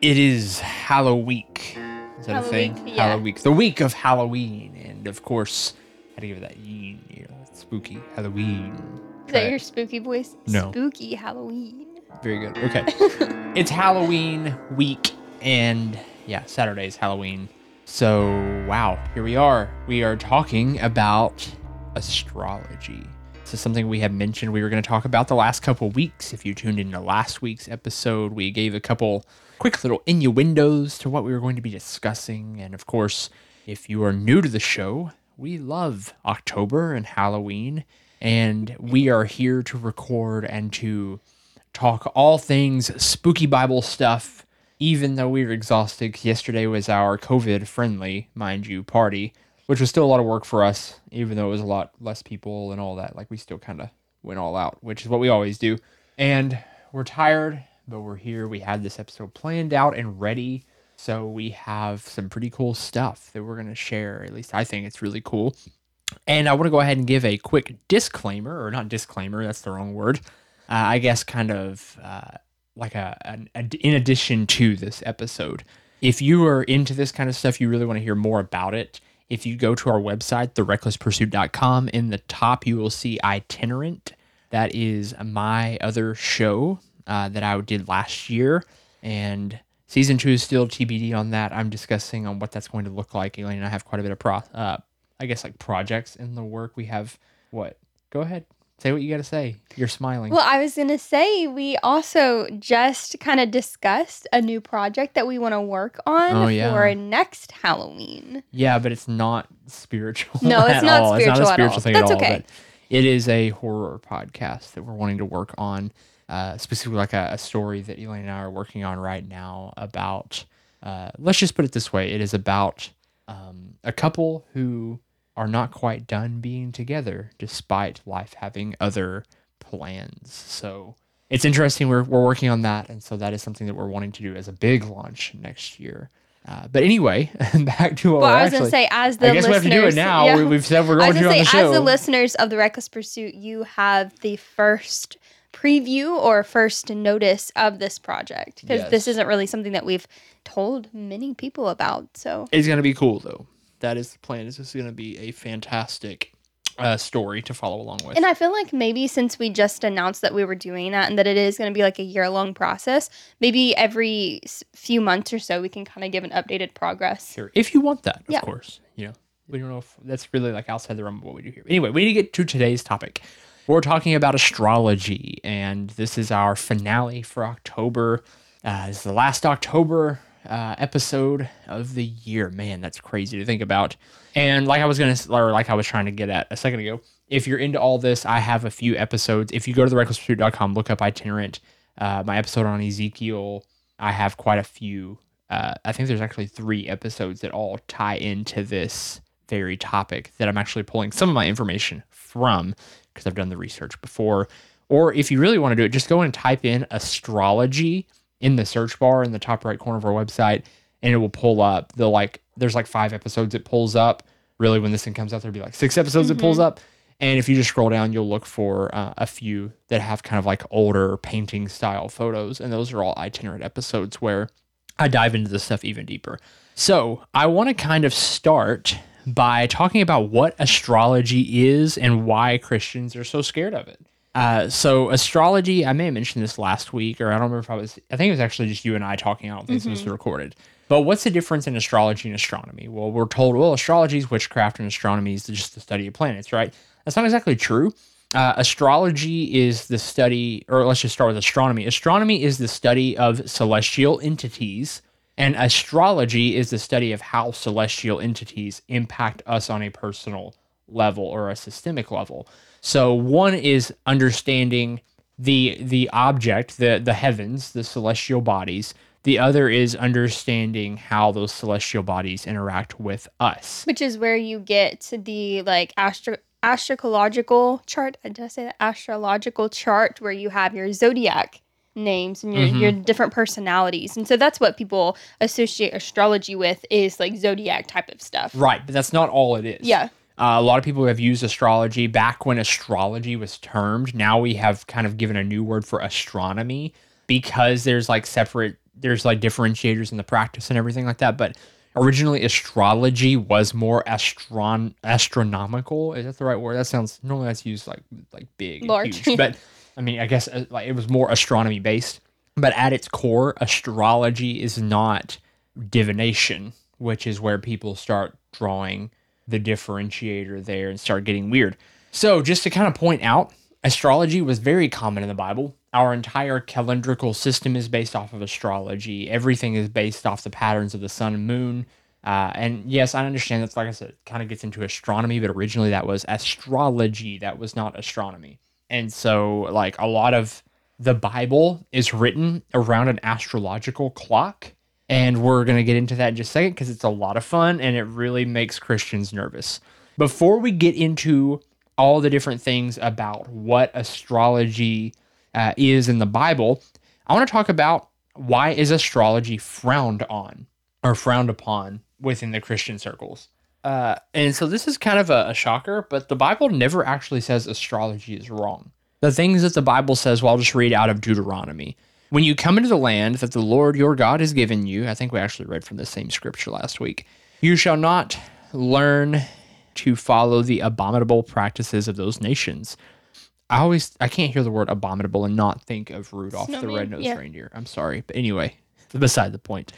It is Halloween. Is that a thing? Yeah. Halloween. The week of Halloween. And of course, how to give it that yeen, you know, spooky Halloween. Is Try that it. your spooky voice? No. Spooky Halloween. Very good. Okay. it's Halloween week, and yeah, Saturday is Halloween. So, wow, here we are. We are talking about astrology. This is something we have mentioned we were going to talk about the last couple weeks. If you tuned into last week's episode, we gave a couple quick little innuendos to what we were going to be discussing. And of course, if you are new to the show, we love October and Halloween, and we are here to record and to talk all things spooky Bible stuff, even though we were exhausted. Yesterday was our COVID friendly, mind you, party, which was still a lot of work for us, even though it was a lot less people and all that. Like, we still kind of went all out, which is what we always do. And we're tired, but we're here. We had this episode planned out and ready. So we have some pretty cool stuff that we're going to share. At least I think it's really cool. And I want to go ahead and give a quick disclaimer, or not disclaimer, that's the wrong word. Uh, I guess kind of uh, like a, an, a in addition to this episode. If you are into this kind of stuff, you really want to hear more about it. If you go to our website, therecklesspursuit.com, in the top you will see itinerant. That is my other show uh, that I did last year, and season two is still TBD on that. I'm discussing on what that's going to look like. Elaine and I have quite a bit of pro, uh, I guess like projects in the work. We have what? Go ahead, say what you got to say. You're smiling. Well, I was going to say, we also just kind of discussed a new project that we want to work on Oh, yeah. for next Halloween. Yeah, but it's not spiritual. No, it's not all. spiritual It's at not a all. spiritual thing That's at all. okay. It is a horror podcast that we're wanting to work on, uh, specifically like a, a story that Elaine and I are working on right now about. Uh, let's just put it this way: it is about um, a couple who are not quite done being together, despite life having other plans. So. It's interesting. We're, we're working on that. And so that is something that we're wanting to do as a big launch next year. Uh, but anyway, back to what well, we're I was going to say, as the I guess we have to do it listeners- now. yeah. We, we've said we're going to going on the say, show. as the listeners of the Reckless Pursuit, you have the first preview or first notice of this project because Yes. this isn't really something that we've told many people about. So it's going to be cool, though. That is the plan. Is this is going to be a fantastic uh, story to follow along with. And I feel like maybe since we just announced that we were doing that and that it is going to be like a year long process, maybe every few months or so we can kind of give an updated progress. Sure, if you want that, of Yeah. course. You know, we don't know if that's really like outside the realm of what we do here. Anyway, we need to get to today's topic. We're talking about astrology, and this is our finale for October. Uh, this is the last October uh, episode of the year. Man, that's crazy to think about. And like I was gonna, or like I was trying to get at a second ago, if you're into all this, I have a few episodes. If you go to therecklesspursuit.com, look up itinerant, uh, my episode on Ezekiel. I have quite a few uh, I think there's actually three episodes that all tie into this very topic that I'm actually pulling some of my information from because I've done the research before. Or if you really want to do it, just go and type in astrology in the search bar in the top right corner of our website, and it will pull up the like. There's like five episodes it pulls up. Really, when this thing comes out, there'll be like six episodes it pulls up. And if you just scroll down, you'll look for uh, a few that have kind of like older painting style photos, and those are all itinerant episodes where I dive into this stuff even deeper. So, I want to kind of start by talking about what astrology is and why Christians are so scared of it. Uh, so, astrology, I may have mentioned this last week, or I don't remember if I was, I think it was actually just you and I talking. I don't think this was recorded. But what's the difference in astrology and astronomy? Well, we're told, well, astrology is witchcraft and astronomy is just the study of planets, right? That's not exactly true. Uh, astrology is the study, or let's just start with astronomy. Astronomy is the study of celestial entities, and astrology is the study of how celestial entities impact us on a personal level or a systemic level. So one is understanding the the object, the the heavens, the celestial bodies. The other is understanding how those celestial bodies interact with us. Which is where you get to the like astro astrological chart. Did I say that? Astrological chart where you have your zodiac names and your, Mhm. your different personalities. And so that's what people associate astrology with is like zodiac type of stuff. Right, but that's not all it is. Yeah. Uh, a lot of people have used astrology back when astrology was termed. Now we have kind of given a new word for astronomy because there's like separate there's like differentiators in the practice and everything like that. But originally, astrology was more astron astronomical. Is that the right word? That sounds normally that's used like like big, Large, huge. But I mean, I guess uh, like it was more astronomy based. But at its core, astrology is not divination, which is where people start drawing the differentiator there and start getting weird. So, just to kind of point out, astrology was very common in the Bible. Our entire calendrical system is based off of astrology. Everything is based off the patterns of the sun and moon. Uh, and yes, I understand that's like I said, kind of gets into astronomy, but originally that was astrology. That was not astronomy. And so, like, a lot of the Bible is written around an astrological clock. And we're going to get into that in just a second because it's a lot of fun and it really makes Christians nervous. Before we get into all the different things about what astrology uh, is in the Bible, I want to talk about why is astrology frowned on or frowned upon within the Christian circles. Uh, and so this is kind of a, a shocker, but the Bible never actually says astrology is wrong. The things that the Bible says, well, I'll just read out of Deuteronomy. When you come into the land that the Lord your God has given you, I think we actually read from the same scripture last week, you shall not learn to follow the abominable practices of those nations. I always I can't hear the word abominable and not think of Rudolph the red-nosed yeah. reindeer. I'm sorry, but anyway, beside the point.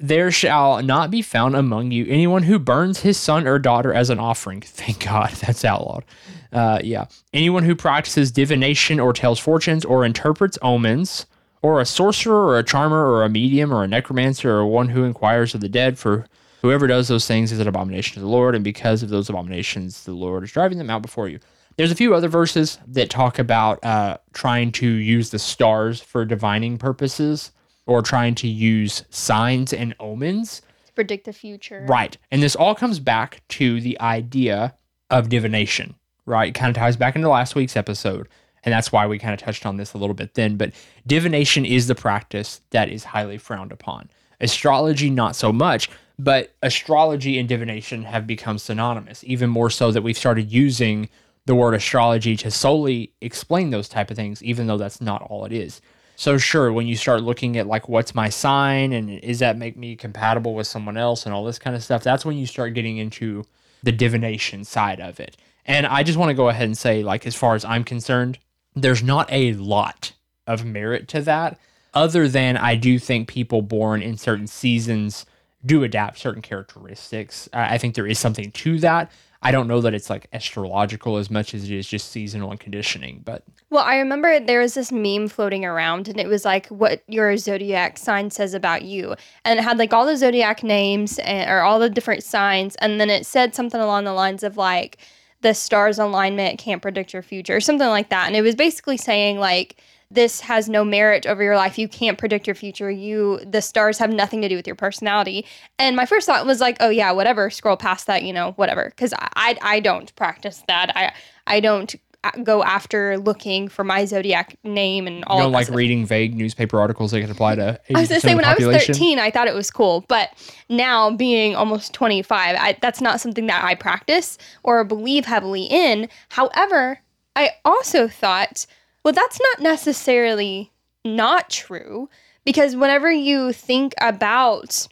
There shall not be found among you anyone who burns his son or daughter as an offering. Thank God that's outlawed. Uh, yeah. Anyone who practices divination or tells fortunes or interprets omens, or a sorcerer or a charmer or a medium or a necromancer or one who inquires of the dead, for whoever does those things is an abomination to the Lord, and because of those abominations, the Lord is driving them out before you. There's a few other verses that talk about uh, trying to use the stars for divining purposes or trying to use signs and omens. to predict the future. Right. And this all comes back to the idea of divination, right? It kind of ties back into last week's episode. And that's why we kind of touched on this a little bit then. But divination is the practice that is highly frowned upon. Astrology, not so much, but astrology and divination have become synonymous, even more so that we've started using the word astrology to solely explain those type of things, even though that's not all it is. So sure, when you start looking at like what's my sign and is that make me compatible with someone else and all this kind of stuff, that's when you start getting into the divination side of it. And I just want to go ahead and say, like, as far as I'm concerned, there's not a lot of merit to that, other than I do think people born in certain seasons do adapt certain characteristics. I think there is something to that. I don't know that it's like astrological as much as it is just seasonal and conditioning, but Well, I remember there was this meme floating around, and it was like what your zodiac sign says about you, and it had like all the zodiac names and, or all the different signs, and then it said something along the lines of like the stars alignment can't predict your future, something like that, and it was basically saying like this has no merit over your life. You can't predict your future. You the stars have nothing to do with your personality. And my first thought was like, oh yeah, whatever. Scroll past that, you know, whatever. Because I, I I don't practice that. I I don't go after looking for my zodiac name and all you of like stuff. reading vague newspaper articles that can apply to 80% I was gonna say when I was 13, I thought it was cool, but now being almost 25, that's not something that I practice or believe heavily in. However, I also thought, well, that's not necessarily not true because whenever you think about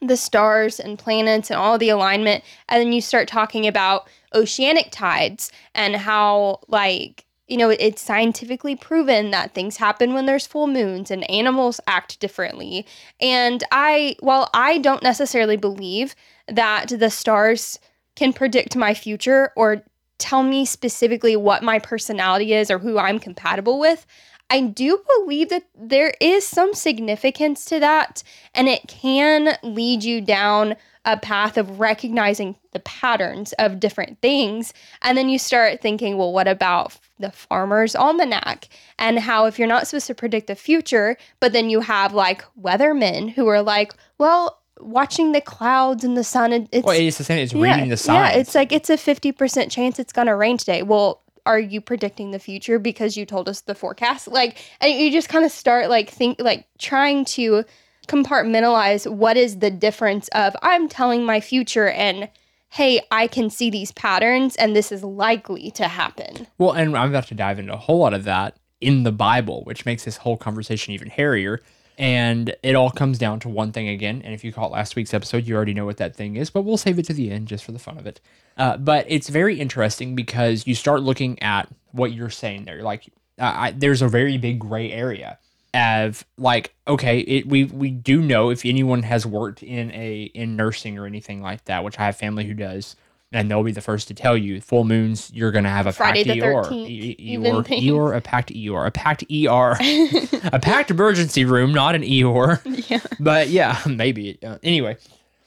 the stars and planets and all the alignment, and then you start talking about oceanic tides and how, like, you know, it's scientifically proven that things happen when there's full moons and animals act differently. And I, while I don't necessarily believe that the stars can predict my future or tell me specifically what my personality is or who I'm compatible with, I do believe that there is some significance to that, and it can lead you down a path of recognizing the patterns of different things. And then you start thinking, well, what about the farmer's almanac? And how, if you're not supposed to predict the future, but then you have like weathermen who are like, well, watching the clouds and the sun, it- it's Well, it's the same. It's reading the signs. yeah, it's like it's a 50% chance it's going to rain today. Well, are you predicting the future because you told us the forecast? Like and you just kind of start like think like trying to compartmentalize what is the difference of I'm telling my future and hey, I can see these patterns and this is likely to happen. Well, and I'm about to dive into a whole lot of that in the Bible, which makes this whole conversation even hairier. And it all comes down to one thing again. And if you caught last week's episode, you already know what that thing is, but we'll save it to the end just for the fun of it. Uh, but it's very interesting because you start looking at what you're saying there. Like, I, there's a very big gray area of like, okay, it, we we do know if anyone has worked in a in nursing or anything like that, which I have family who does, and they'll be the first to tell you full moons you're going to have a Friday packed the ER, 13th, E- ER. ER, a packed ER, a packed ER, a packed emergency room, not an ER. Yeah. But yeah, maybe. Uh, anyway,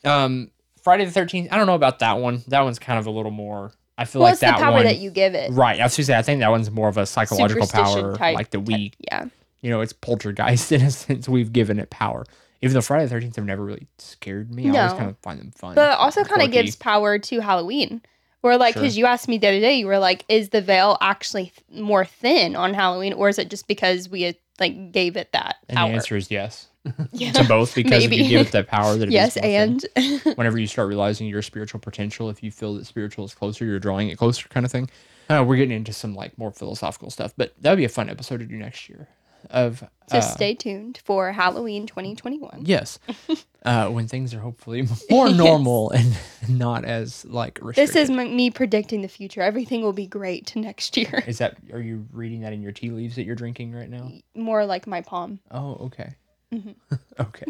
um, Friday the Thirteenth. I don't know about that one. That one's kind of a little more. I feel Well, like it's the that power one. that you give it. right. I was say. I think that one's more of a psychological power, type- like the we. Yeah. You know, it's poltergeist in a sense. We've given it power. Even though Friday the Thirteenth have never really scared me. I always No. kind of find them fun. But it also kind of gives power to Halloween. Where like, Sure. because you asked me the other day, you were like, "Is the veil actually th- more thin on Halloween, or is it just because we had, like gave it that And power?" the answer is yes yeah. to both because if you Maybe. give it that power, that it is yes, and whenever you start realizing your spiritual potential, if you feel that spiritual is closer, you're drawing it closer, kind of thing. Uh, we're getting into some like more philosophical stuff, but that would be a fun episode to do next year. Of so uh, stay tuned for Halloween 2021. yes, uh, when things are hopefully more normal and not as like restricted. This is m- me predicting the future. Everything will be great next year. Is that are you reading that in your tea leaves that you're drinking right now? More like my palm. Oh, okay. Mhm. okay.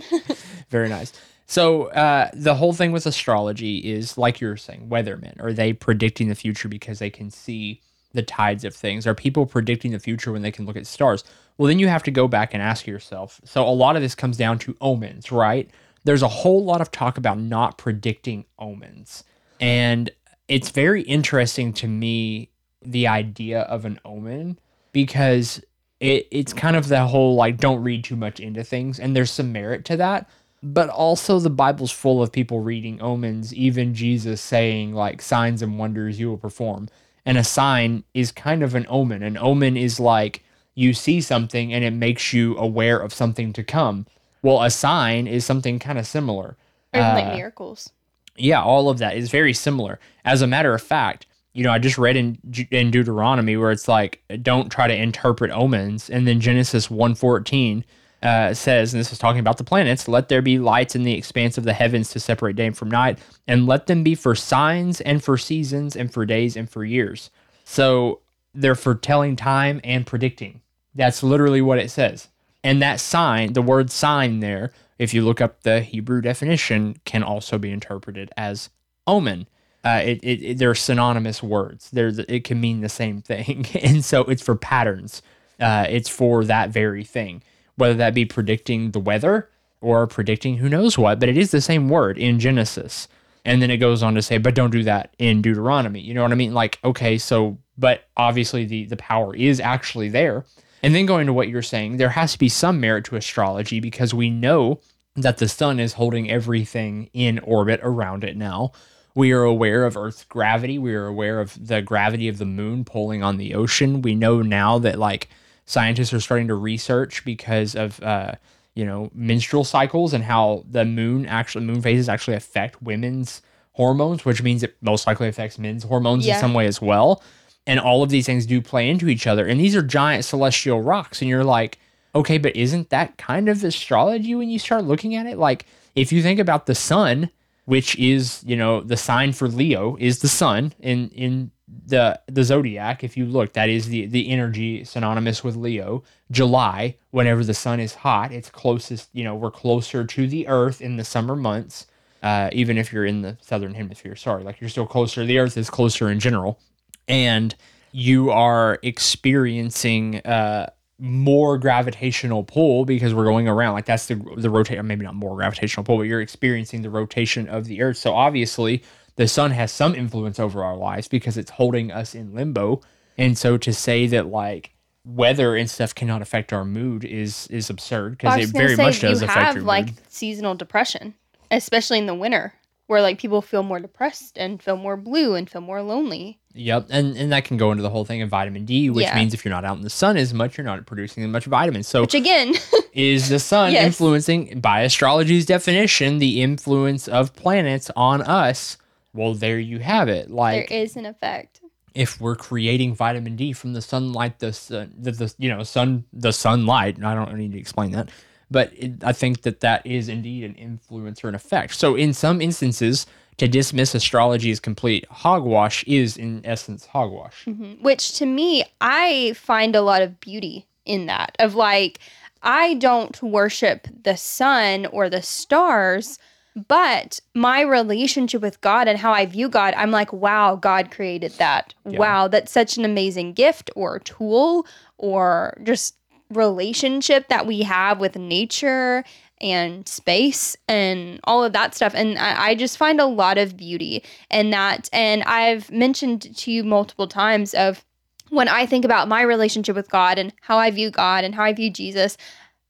Very nice. So, uh, the whole thing with astrology is like you were saying, weathermen. Are they predicting the future because they can see the tides of things? Are people predicting the future when they can look at stars? Well, then you have to go back and ask yourself. So, a lot of this comes down to omens, right? There's a whole lot of talk about not predicting omens. And it's very interesting to me the idea of an omen because it, it's kind of the whole like don't read too much into things and there's some merit to that but also the bible's full of people reading omens even jesus saying like signs and wonders you will perform and a sign is kind of an omen an omen is like you see something and it makes you aware of something to come well a sign is something kind of similar Or like Uh, miracles. yeah, all of that is very similar. As a matter of fact, you know, I just read in in Deuteronomy where it's like don't try to interpret omens, and then Genesis one fourteen uh, says, and this is talking about the planets, let there be lights in the expanse of the heavens to separate day from night, and let them be for signs and for seasons and for days and for years. So they're foretelling time and predicting. That's literally what it says. And that sign, the word sign there, if you look up the Hebrew definition, can also be interpreted as omen. Uh, it, it, it they're synonymous words. They're it can mean the same thing, and so it's for patterns. Uh, it's for that very thing, whether that be predicting the weather or predicting who knows what. But it is the same word in Genesis, and then it goes on to say, "But don't do that in Deuteronomy." You know what I mean? Like, okay, so but obviously the the power is actually there. And then going to what you're saying, there has to be some merit to astrology because we know that the sun is holding everything in orbit around it now. We are aware of Earth's gravity. We are aware of the gravity of the moon pulling on the ocean. We know now that like scientists are starting to research because of uh, you know menstrual cycles and how the moon actually moon phases actually affect women's hormones, which means it most likely affects men's hormones Yeah. in some way as well. And all of these things do play into each other. And these are giant celestial rocks. And you're like, okay, but isn't that kind of astrology when you start looking at it? Like, if you think about the sun, which is, you know, the sign for Leo is the sun in in the the zodiac. If you look, that is the the energy synonymous with Leo. July, whenever the sun is hot, it's closest, you know, we're closer to the earth in the summer months. Uh, even if you're in the southern hemisphere, sorry, like you're still closer. The earth is closer in general and you are experiencing uh, more gravitational pull because we're going around. Like that's the the rotate, maybe not more gravitational pull, but you're experiencing the rotation of the Earth. So obviously, the sun has some influence over our lives because it's holding us in limbo. And so to say that like weather and stuff cannot affect our mood is is absurd because it very say, much does you affect have your like seasonal depression, especially in the winter, where like people feel more depressed and feel more blue and feel more lonely. Yep, and and that can go into the whole thing of vitamin D, which Yeah. means if you're not out in the sun as much, you're not producing as much vitamins. So Which again, is the sun Yes. influencing by astrology's definition the influence of planets on us well there you have it like there is an effect. if we're creating vitamin d from the sunlight the sun the, the you know sun the sunlight i don't need to explain that but it, I think that that is indeed an influence or an effect. So in some instances, to dismiss astrology as complete hogwash is in essence hogwash. Mm-hmm. Which to me, I find a lot of beauty in that. Of like, I don't worship the sun or the stars, but my relationship with God and how I view God, I'm like, wow, God created that. Yeah. Wow, that's such an amazing gift or tool or just relationship that we have with nature and space and all of that stuff. And I, I just find a lot of beauty in that. And I've mentioned to you multiple times of when I think about my relationship with God and how I view God and how I view Jesus,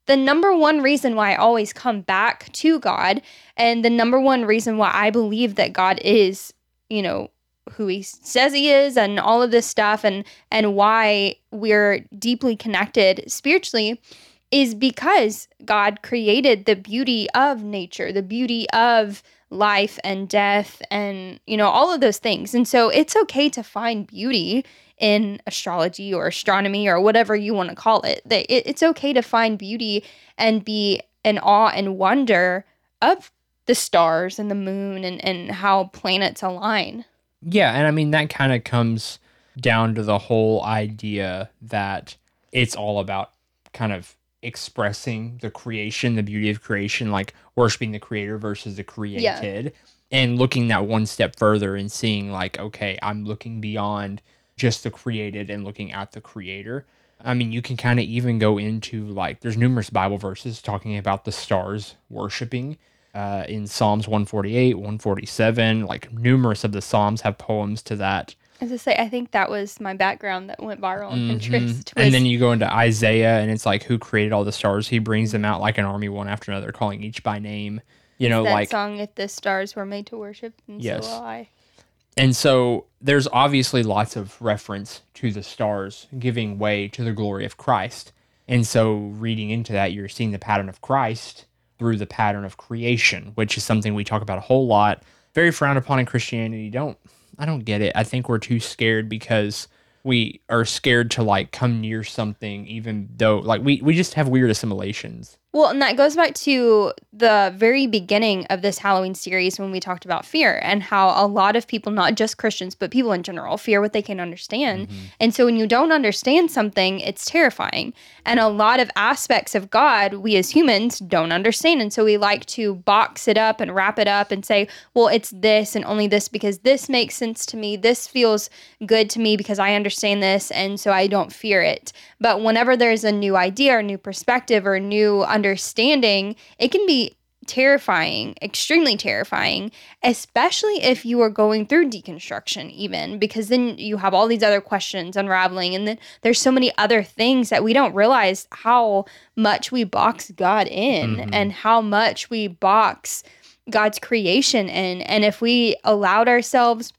the number one reason why I always come back to God and the number one reason why I believe that God is, you know, who he says he is and all of this stuff and and why we're deeply connected spiritually is because God created the beauty of nature, the beauty of life and death and you know all of those things. And so it's okay to find beauty in astrology or astronomy or whatever you want to call it. That it's okay to find beauty and be in awe and wonder of the stars and the moon and, and how planets align. Yeah, and I mean that kind of comes down to the whole idea that it's all about kind of expressing the creation, the beauty of creation, like worshiping the creator versus the created, and looking that one step further and seeing like, okay, I'm looking beyond just the created and looking at the creator. I mean, you can kind of even go into like there's numerous Bible verses talking about the stars worshiping. Uh, in Psalms 148, 147, like numerous of the Psalms have poems to that. As I say, I think that was my background that went viral on Mhm. Pinterest. And then you go into Isaiah, and it's like who created all the stars? He brings them out like an army, one after another, calling each by name. You know, that like song, "If the Stars Were Made to Worship," and Yes. so will I. And so there's obviously lots of reference to the stars giving way to the glory of Christ. And so reading into that, you're seeing the pattern of Christ through the pattern of creation, which is something we talk about a whole lot. Very frowned upon in Christianity. Don't I don't get it. I think we're too scared because we are scared to like come near something even though like we, we just have weird assimilations. Well, and that goes back to the very beginning of this Halloween series when we talked about fear and how a lot of people, not just Christians, but people in general, fear what they can understand. Mm-hmm. And so when you don't understand something, it's terrifying. And a lot of aspects of God, we as humans don't understand. And so we like to box it up and wrap it up and say, well, it's this and only this because this makes sense to me. This feels good to me because I understand this. And so I don't fear it. But whenever there's a new idea or new perspective or new understanding, it can be terrifying, extremely terrifying, especially if you are going through deconstruction, even because then you have all these other questions unraveling. And then there's so many other things that we don't realize how much we box God in Mhm. and how much we box God's creation in. And if we allowed ourselves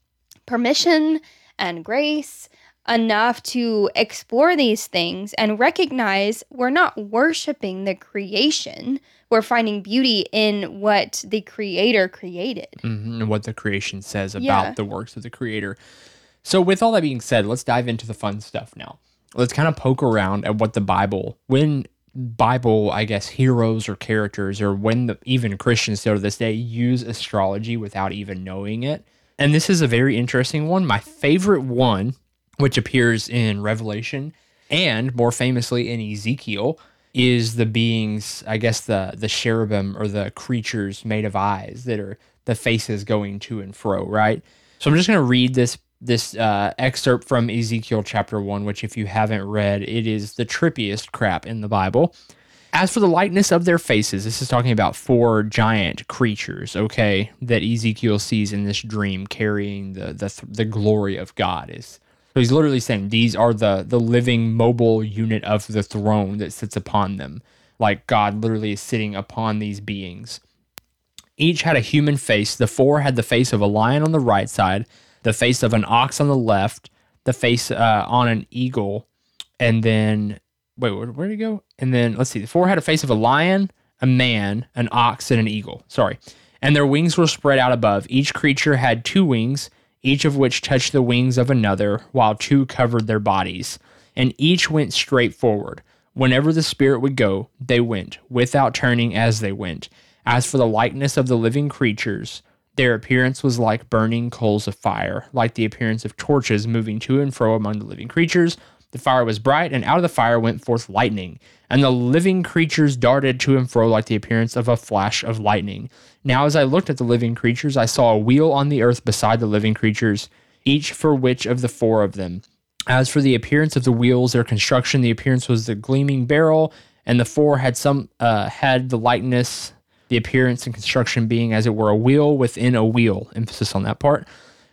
permission and grace enough to explore these things and recognize we're not worshiping the creation. We're finding beauty in what the creator created. Mhm, and what the creation says about Yeah. the works of the creator. So, with all that being said, let's dive into the fun stuff now. Let's kind of poke around at what the Bible, when Bible, I guess, heroes or characters, or when the, even Christians still to this day use astrology without even knowing it. And this is a very interesting one. My favorite one, which appears in Revelation and more famously in Ezekiel, is the beings, I guess the the cherubim or the creatures made of eyes that are the faces going to and fro, right? So I'm just going to read this this uh, excerpt from Ezekiel chapter one, which if you haven't read, it is the trippiest crap in the Bible. As for the likeness of their faces, this is talking about four giant creatures, okay, that Ezekiel sees in this dream carrying the the, the glory of God. Is so he's literally saying these are the the living mobile unit of the throne that sits upon them. Like God literally is sitting upon these beings. Each had a human face. The four had the face of a lion on the right side, the face of an ox on the left, the face uh, on an eagle, and then wait, where, where did it go? And then let's see. The four had a face of a lion, a man, an ox, and an eagle. Sorry. And their wings were spread out above. Each creature had two wings, each of which touched the wings of another, while two covered their bodies. And each went straight forward. Whenever the spirit would go, they went, without turning as they went. As for the likeness of the living creatures, their appearance was like burning coals of fire, like the appearance of torches moving to and fro among the living creatures. The fire was bright, and out of the fire went forth lightning, and the living creatures darted to and fro like the appearance of a flash of lightning. Now, as I looked at the living creatures, I saw a wheel on the earth beside the living creatures, each for which of the four of them. As for the appearance of the wheels, their construction, the appearance was the gleaming barrel, and the four had some uh, had the likeness, the appearance and construction being as it were a wheel within a wheel. Emphasis on that part.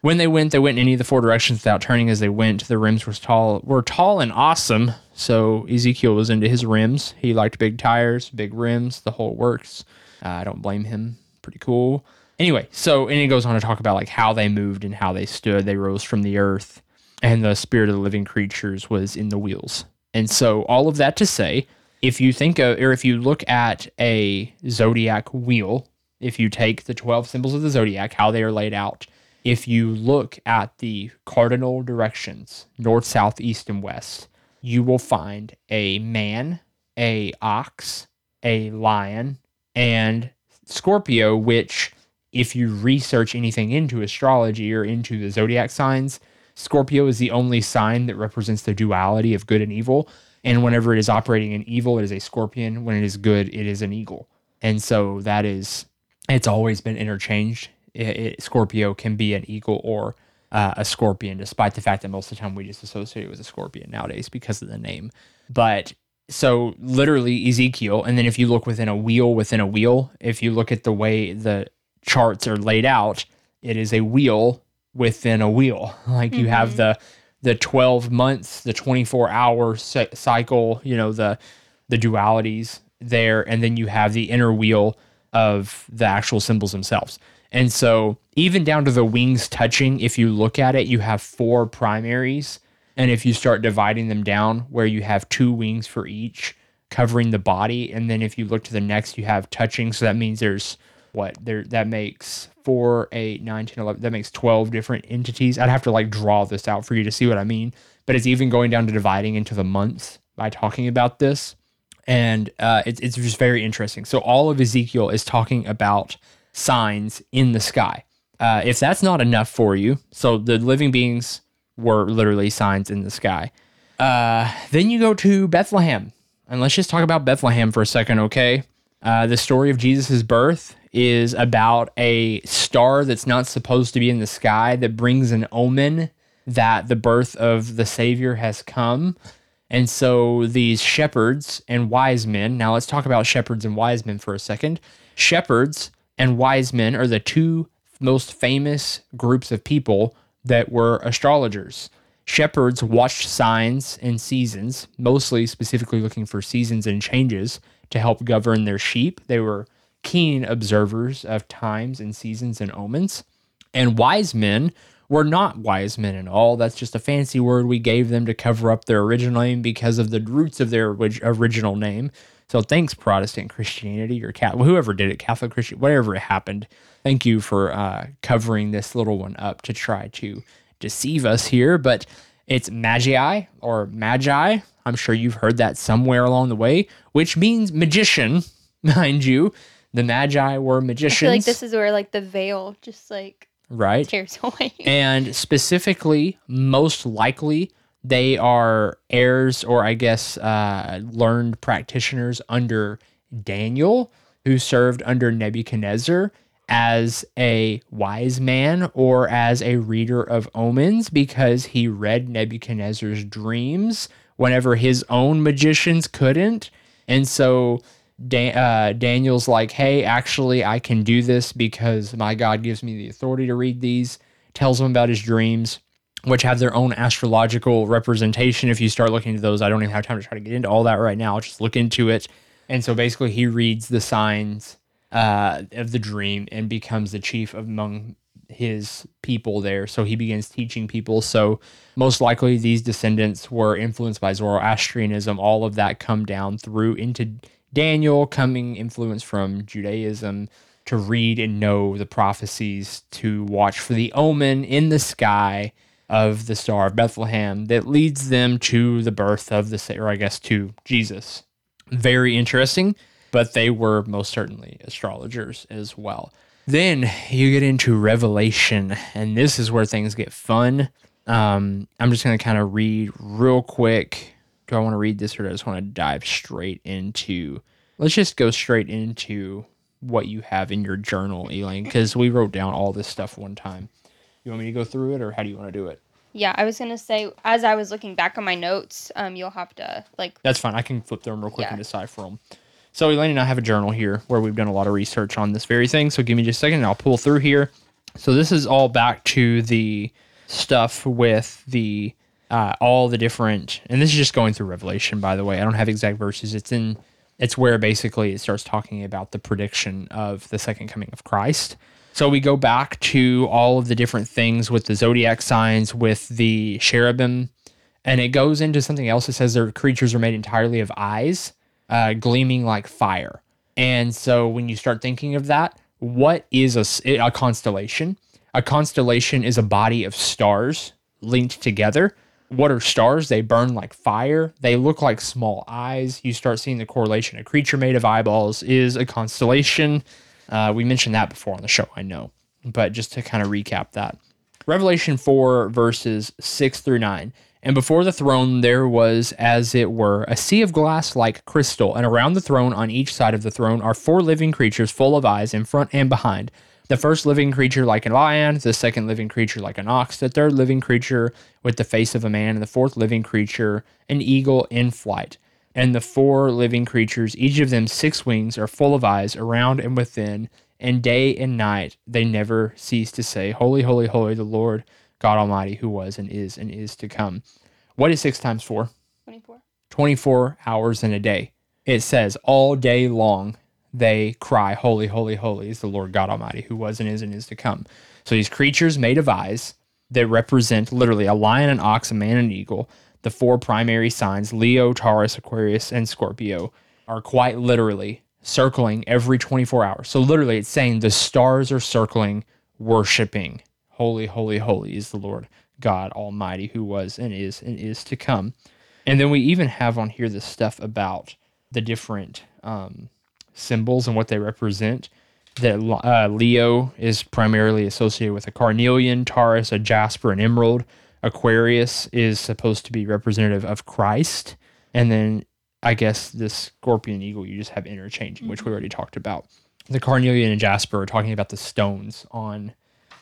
When they went, they went in any of the four directions without turning as they went. The rims were tall, were tall and awesome. So Ezekiel was into his rims. He liked big tires, big rims, the whole works. Uh, I don't blame him. Pretty cool. Anyway, so and he goes on to talk about like how they moved and how they stood. They rose from the earth, and the spirit of the living creatures was in the wheels. And so all of that to say, if you think of or if you look at a zodiac wheel, if you take the 12 symbols of the zodiac, how they are laid out, if you look at the cardinal directions, north, south, east, and west, you will find a man, a ox, a lion, and Scorpio, which if you research anything into astrology or into the zodiac signs, Scorpio is the only sign that represents the duality of good and evil. And whenever it is operating in evil, it is a scorpion. When it is good, it is an eagle. And so that is, it's always been interchanged it, Scorpio can be an eagle or uh, a scorpion, despite the fact that most of the time we just associate it with a scorpion nowadays because of the name. But so literally Ezekiel, and then if you look within a wheel within a wheel, if you look at the way the charts are laid out, it is a wheel within a wheel. Like mm-hmm. you have mm-hmm. the the 12 months, the 24 hour cycle, you know, the the dualities there, and then you have the inner wheel of the actual symbols themselves. And so, even down to the wings touching, if you look at it, you have four primaries. And if you start dividing them down, where you have two wings for each covering the body, and then if you look to the next, you have touching. So that means there's what there that makes four, eight, nine, 10, 11, that makes 12 different entities. I'd have to like draw this out for you to see what I mean. But it's even going down to dividing into the months by talking about this. And uh, it's, it's just very interesting. So all of Ezekiel is talking about signs in the sky. Uh, if that's not enough for you, so the living beings were literally signs in the sky. Uh, then you go to Bethlehem, and let's just talk about Bethlehem for a second, okay? Uh, the story of Jesus' birth is about a star that's not supposed to be in the sky that brings an omen that the birth of the Savior has come. And so these shepherds and wise men, now let's talk about shepherds and wise men for a second. Shepherds and wise men are the two most famous groups of people that were astrologers. Shepherds watched signs and seasons, mostly specifically looking for seasons and changes to help govern their sheep. They were keen observers of times and seasons and omens. And wise men were not wise men at all. That's just a fancy word we gave them to cover up their original name because of the roots of their original name. So thanks, Protestant Christianity or Catholic, whoever did it, Catholic Christian, whatever it happened. Thank you for uh, covering this little one up to try to deceive us here. But it's magi or magi. I'm sure you've heard that somewhere along the way, which means magician, mind you. The magi were magicians. I feel like this is where like the veil just like right tears away. and specifically, most likely they are heirs, or I guess uh, learned practitioners under Daniel, who served under Nebuchadnezzar as a wise man or as a reader of omens because he read Nebuchadnezzar's dreams whenever his own magicians couldn't. And so Dan- uh, Daniel's like, hey, actually, I can do this because my God gives me the authority to read these, tells him about his dreams which have their own astrological representation. If you start looking into those, I don't even have time to try to get into all that right now. I'll just look into it. And so basically, he reads the signs uh, of the dream and becomes the chief among his people there. So he begins teaching people. So most likely, these descendants were influenced by Zoroastrianism. All of that come down through into Daniel, coming influence from Judaism to read and know the prophecies, to watch for the omen in the sky of the Star of Bethlehem that leads them to the birth of the, or I guess to Jesus. Very interesting, but they were most certainly astrologers as well. Then you get into Revelation, and this is where things get fun. Um, I'm just going to kind of read real quick. Do I want to read this or do I just want to dive straight into? Let's just go straight into what you have in your journal, Elaine, because we wrote down all this stuff one time. You want me to go through it, or how do you want to do it? Yeah, I was gonna say as I was looking back on my notes, um, you'll have to like. That's fine. I can flip through them real quick Yeah. and decipher them. So Elaine and I have a journal here where we've done a lot of research on this very thing. So give me just a second, and I'll pull through here. So this is all back to the stuff with the uh, all the different, and this is just going through Revelation. By the way, I don't have exact verses. It's in. It's where basically it starts talking about the prediction of the second coming of Christ. So we go back to all of the different things with the zodiac signs, with the cherubim, and it goes into something else. It says their creatures are made entirely of eyes, uh, gleaming like fire. And so when you start thinking of that, what is a constellation? A constellation is a body of stars linked together. What are stars? They burn like fire. They look like small eyes. You start seeing the correlation. A creature made of eyeballs is a constellation. Uh, we mentioned that before on the show, I know. But just to kind of recap that. Revelation 4, verses 6 through 9. And before the throne there was, as it were, a sea of glass like crystal, and around the throne on each side of the throne are four living creatures full of eyes in front and behind. The first living creature like a lion, the second living creature like an ox, the third living creature with the face of a man, and the fourth living creature an eagle in flight. And the four living creatures, each of them six wings, are full of eyes around and within, and day and night they never cease to say, Holy, holy, holy, the Lord God Almighty, who was and is and is to come. What is six times four? Twenty-four. 24 hours in a day. It says all day long they cry, Holy, holy, holy is the Lord God Almighty, who was and is and is to come. So these creatures made of eyes that represent literally a lion, an ox, a man, and an eagle, the four primary signs, Leo, Taurus, Aquarius, and Scorpio, are quite literally circling every 24 hours. So literally it's saying the stars are circling, worshiping. Holy, holy, holy is the Lord God Almighty, who was and is and is to come. And then we even have on here this stuff about the different um, symbols and what they represent. That uh, Leo is primarily associated with a carnelian, Taurus, a jasper, and emerald. Aquarius is supposed to be representative of Christ. And then I guess the scorpion eagle you just have interchanging, which we mm-hmm. already talked about. The carnelian and jasper are talking about the stones on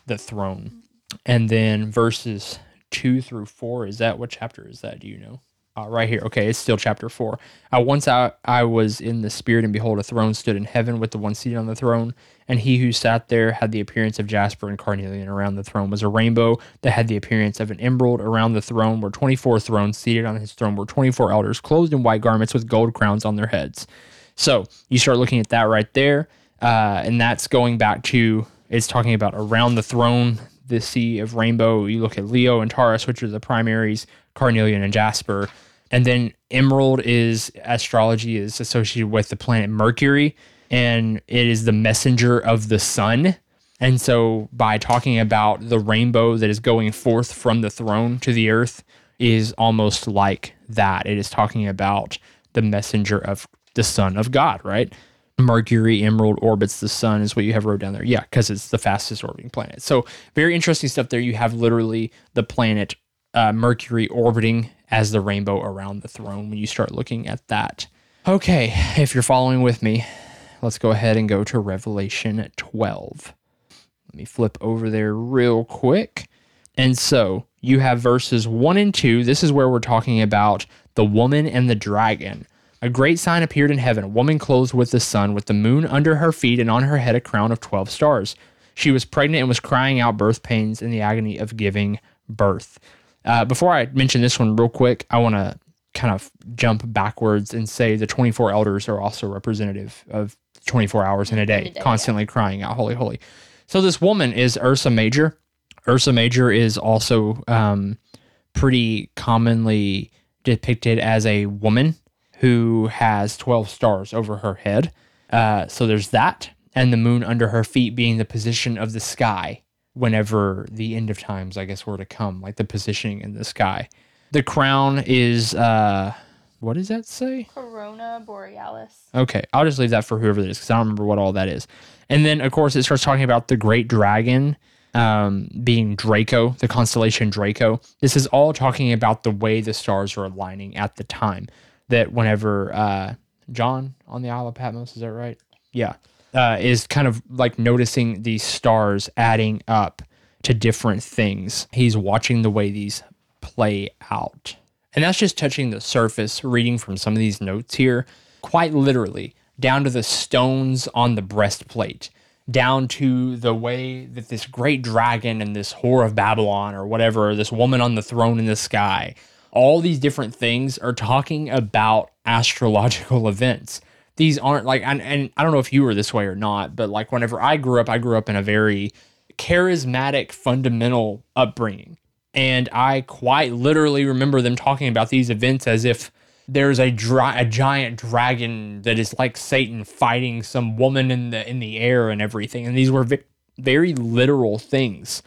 the throne. And then verses two through four, is that what chapter is that? Do you know? Uh, right here. Okay, it's still chapter four. Uh, once I, I was in the spirit, and behold, a throne stood in heaven with the one seated on the throne. And he who sat there had the appearance of jasper and carnelian. Around the throne was a rainbow that had the appearance of an emerald. Around the throne were 24 thrones. Seated on his throne were 24 elders, clothed in white garments with gold crowns on their heads. So you start looking at that right there. Uh, and that's going back to, it's talking about around the throne, the sea of rainbow. You look at Leo and Taurus, which are the primaries, carnelian and jasper. And then emerald is astrology is associated with the planet Mercury, and it is the messenger of the sun. And so by talking about the rainbow that is going forth from the throne to the earth is almost like that. It is talking about the messenger of the son of God, right? Mercury emerald orbits the sun is what you have wrote down there. Yeah, because it's the fastest orbiting planet. So very interesting stuff there. You have literally the planet uh, Mercury orbiting as the rainbow around the throne when you start looking at that. Okay, if you're following with me, let's go ahead and go to Revelation 12. Let me flip over there real quick. And so you have verses 1 and 2. This is where we're talking about the woman and the dragon. A great sign appeared in heaven, a woman clothed with the sun, with the moon under her feet, and on her head a crown of 12 stars. She was pregnant and was crying out birth pains in the agony of giving birth. Uh, before I mention this one real quick, I want to kind of jump backwards and say the 24 elders are also representative of 24 hours in a day, a day, yeah. constantly crying out, Holy, Holy. So this woman is Ursa Major. Ursa Major is also um, pretty commonly depicted as a woman who has 12 stars over her head. Uh, so there's that. And the moon under her feet being the position of the sky whenever the end of times, I guess, were to come, like the positioning in the sky. The crown is, uh, what does that say? Corona Borealis. Okay, I'll just leave that for whoever it is because I don't remember what all that is. And then, of course, it starts talking about the great dragon um, being Draco, the constellation Draco. This is all talking about the way the stars are aligning at the time. That whenever uh, John on the Isle of Patmos, is that right? Yeah, uh, is kind of like noticing these stars adding up to different things. He's watching the way these play out. And that's just touching the surface, reading from some of these notes here, quite literally, down to the stones on the breastplate, down to the way that this great dragon and this whore of Babylon or whatever, this woman on the throne in the sky, all these different things are talking about astrological events. These aren't like, and, and I don't know if you were this way or not, but like whenever I grew up, I grew up in a very charismatic, fundamental upbringing. And I quite literally remember them talking about these events as if there's a, dra- a giant dragon that is like Satan fighting some woman in the in the air and everything. And these were vi- very literal things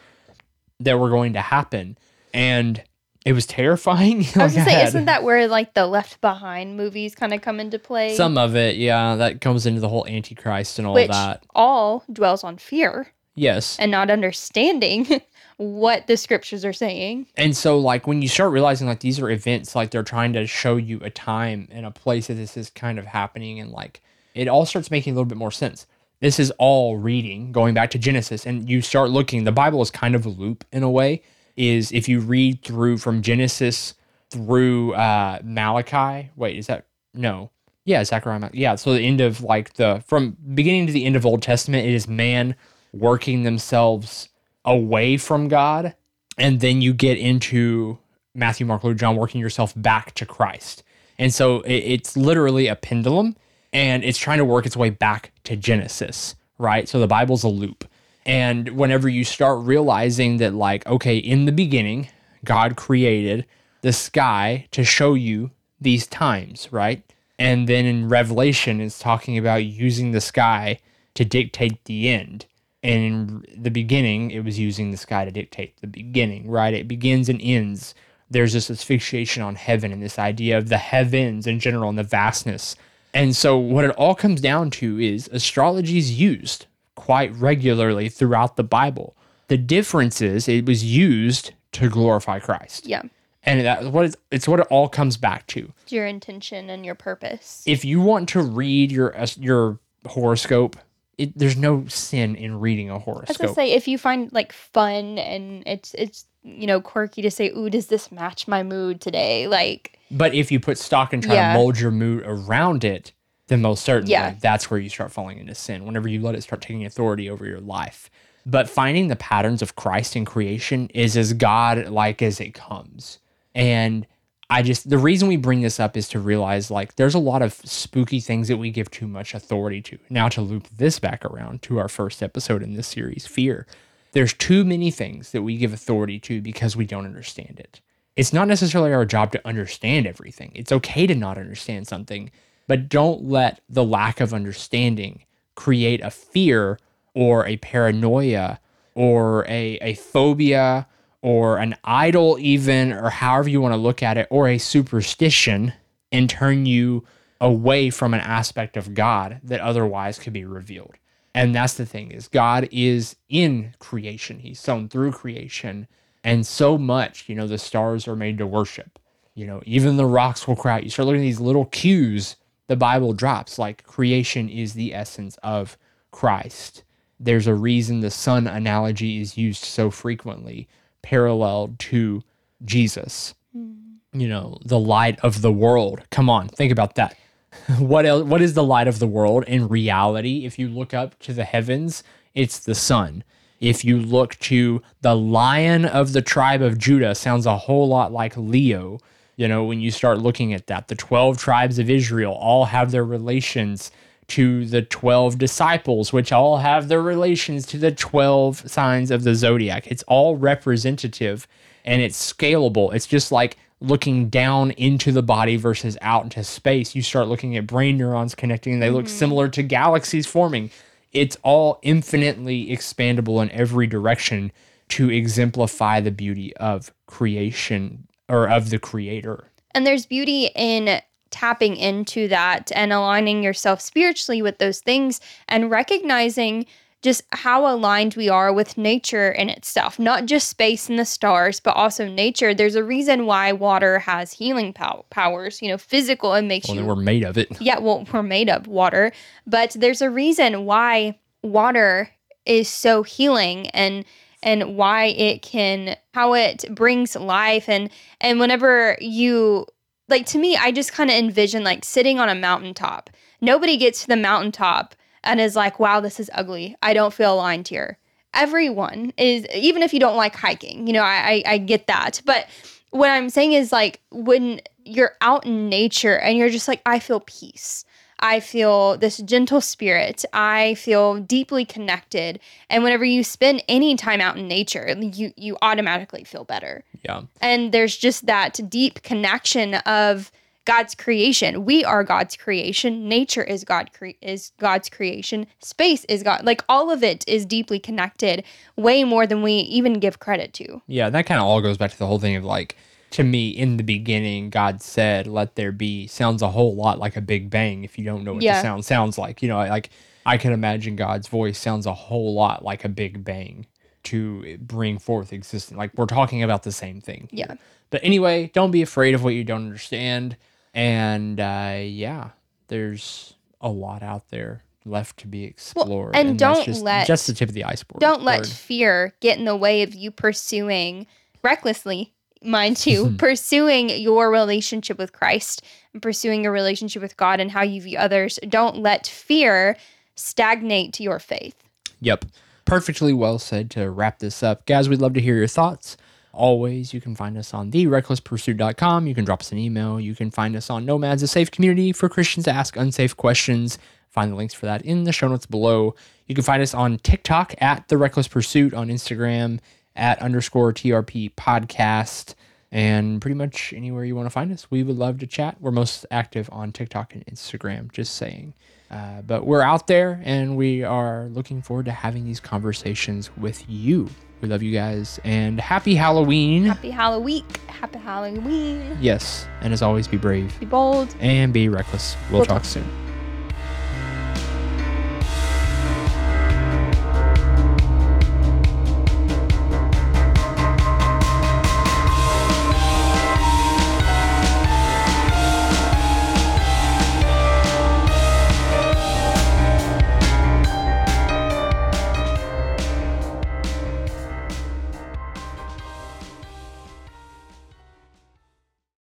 that were going to happen, and it was terrifying. I was gonna say, had- isn't that where like the Left Behind movies kind of come into play? some of it? Yeah, that comes into the whole Antichrist and all which that. all dwells on fear Yes, and not understanding what the scriptures are saying. And so, like, when you start realizing, like, these are events, like, they're trying to show you a time and a place that this is kind of happening, and, like, it all starts making a little bit more sense. This is all reading, going back to Genesis, and you start looking, the Bible is kind of a loop in a way. Is if you read through from Genesis through uh, Malachi, wait, is that no? Yeah, Zechariah. Yeah, so the end of like the from beginning to the end of Old Testament, it is man working themselves away from God, and then you get into Matthew, Mark, Luke, John, working yourself back to Christ. And so it, it's literally a pendulum, and it's trying to work its way back to Genesis, right? So the Bible's a loop. And whenever you start realizing that, like, okay, in the beginning, God created the sky to show you these times, right? And then in Revelation, it's talking about using the sky to dictate the end. And in the beginning, it was using the sky to dictate the beginning, right? It begins and ends. There's this asphyxiation on heaven and this idea of the heavens in general and the vastness. And so, what it all comes down to is astrology is used quite regularly throughout the Bible. The difference is it was used to glorify Christ. Yeah. And that what it's, it's what it all comes back to. Your intention and your purpose. If you want to read your as- your horoscope, it, there's no sin in reading a I was horoscope. gonna say if you find like fun and it's it's you know quirky to say, "Ooh, does this match my mood today?" Like, But if you put stock and try Yeah. to mold your mood around it, then most certainly Yeah. that's where you start falling into sin. Whenever you let it start taking authority over your life. But finding the patterns of Christ in creation is as God like as it comes. And I just the reason we bring this up is to realize like there's a lot of spooky things that we give too much authority to. Now to loop this back around to our first episode in this series, fear. There's too many things that we give authority to because we don't understand it. It's not necessarily our job to understand everything. It's okay to not understand something, but don't let the lack of understanding create a fear or a paranoia or a, a phobia or an idol, even, or however you want to look at it, or a superstition and turn you away from an aspect of God that otherwise could be revealed. And that's the thing is God is in creation. He's sown through creation. And so much, you know, the stars are made to worship. You know, even the rocks will cry out. You start looking at these little cues the Bible drops, like creation is the essence of Christ. There's a reason the sun analogy is used so frequently, paralleled to Jesus. Hmm. You know, the light of the world. Come on, think about that. what else, what is the light of the world in reality? If you look up to the heavens, it's the sun. If you look to the lion of the tribe of Judah, sounds a whole lot like Leo. You know, when you start looking at that, the 12 tribes of Israel all have their relations to the 12 disciples, which all have their relations to the 12 signs of the zodiac. It's all representative and it's scalable. It's just like looking down into the body versus out into space. You start looking at brain neurons connecting, and they look mm-hmm. similar to galaxies forming. it's all infinitely expandable in every direction to exemplify the beauty of creation or of the creator. And there's beauty in tapping into that and aligning yourself spiritually with those things and recognizing just how aligned we are with nature in itself, not just space and the stars, but also nature. There's a reason why water has healing pow- powers, you know, physical, it makes Well, you we're made of it. yeah, well, we're made of water, but there's a reason why water is so healing and and why it can how it brings life and and whenever you like to me, I just kind of envision like sitting on a mountaintop. Nobody gets to the mountaintop and is like, "Wow, this is ugly. I don't feel aligned here." Everyone is, even if you don't like hiking, you know, I I, I get that, but what I'm saying is like when you're out in nature and you're just like, I feel peace. I feel this gentle spirit. I feel deeply connected. And whenever you spend any time out in nature, you you automatically feel better. Yeah. And there's just that deep connection of God's creation. We are God's creation. Nature is God cre- is God's creation. Space is God. Like all of it is deeply connected, way more than we even give credit to. Yeah, that kind of all goes back to the whole thing of like, to me, in the beginning, God said, "Let there be." Sounds a whole lot like a Big Bang. If you don't know what Yeah. the sound sounds like, you know, like I can imagine God's voice sounds a whole lot like a Big Bang to bring forth existence. Like we're talking about the same thing. here. Yeah. But anyway, don't be afraid of what you don't understand. And uh, yeah, there's a lot out there left to be explored. and that's don't just, let- just the tip of the iceberg. Don't let fear get in the way of you pursuing recklessly, mind you, pursuing your relationship with Christ and pursuing your relationship with God and how you view others. Don't let fear stagnate your faith. Yep. Perfectly well said to wrap this up. Guys, we'd love to hear your thoughts. Always, you can find us on therecklesspursuit.com. You can drop us an email. You can find us on Nomads, a safe community for Christians to ask unsafe questions. Find the links for that in the show notes below. You can find us on TikTok at The Reckless Pursuit, on Instagram at underscore TRP podcast, and pretty much anywhere you want to find us. We would love to chat. We're most active on TikTok and Instagram, just saying. Uh, but we're out there and we are looking forward to having these conversations with you. We love you guys and happy Halloween. Happy Halloween. Happy Halloween. Yes. And as always, be brave Be bold. and be reckless. We'll, We'll talk talk soon.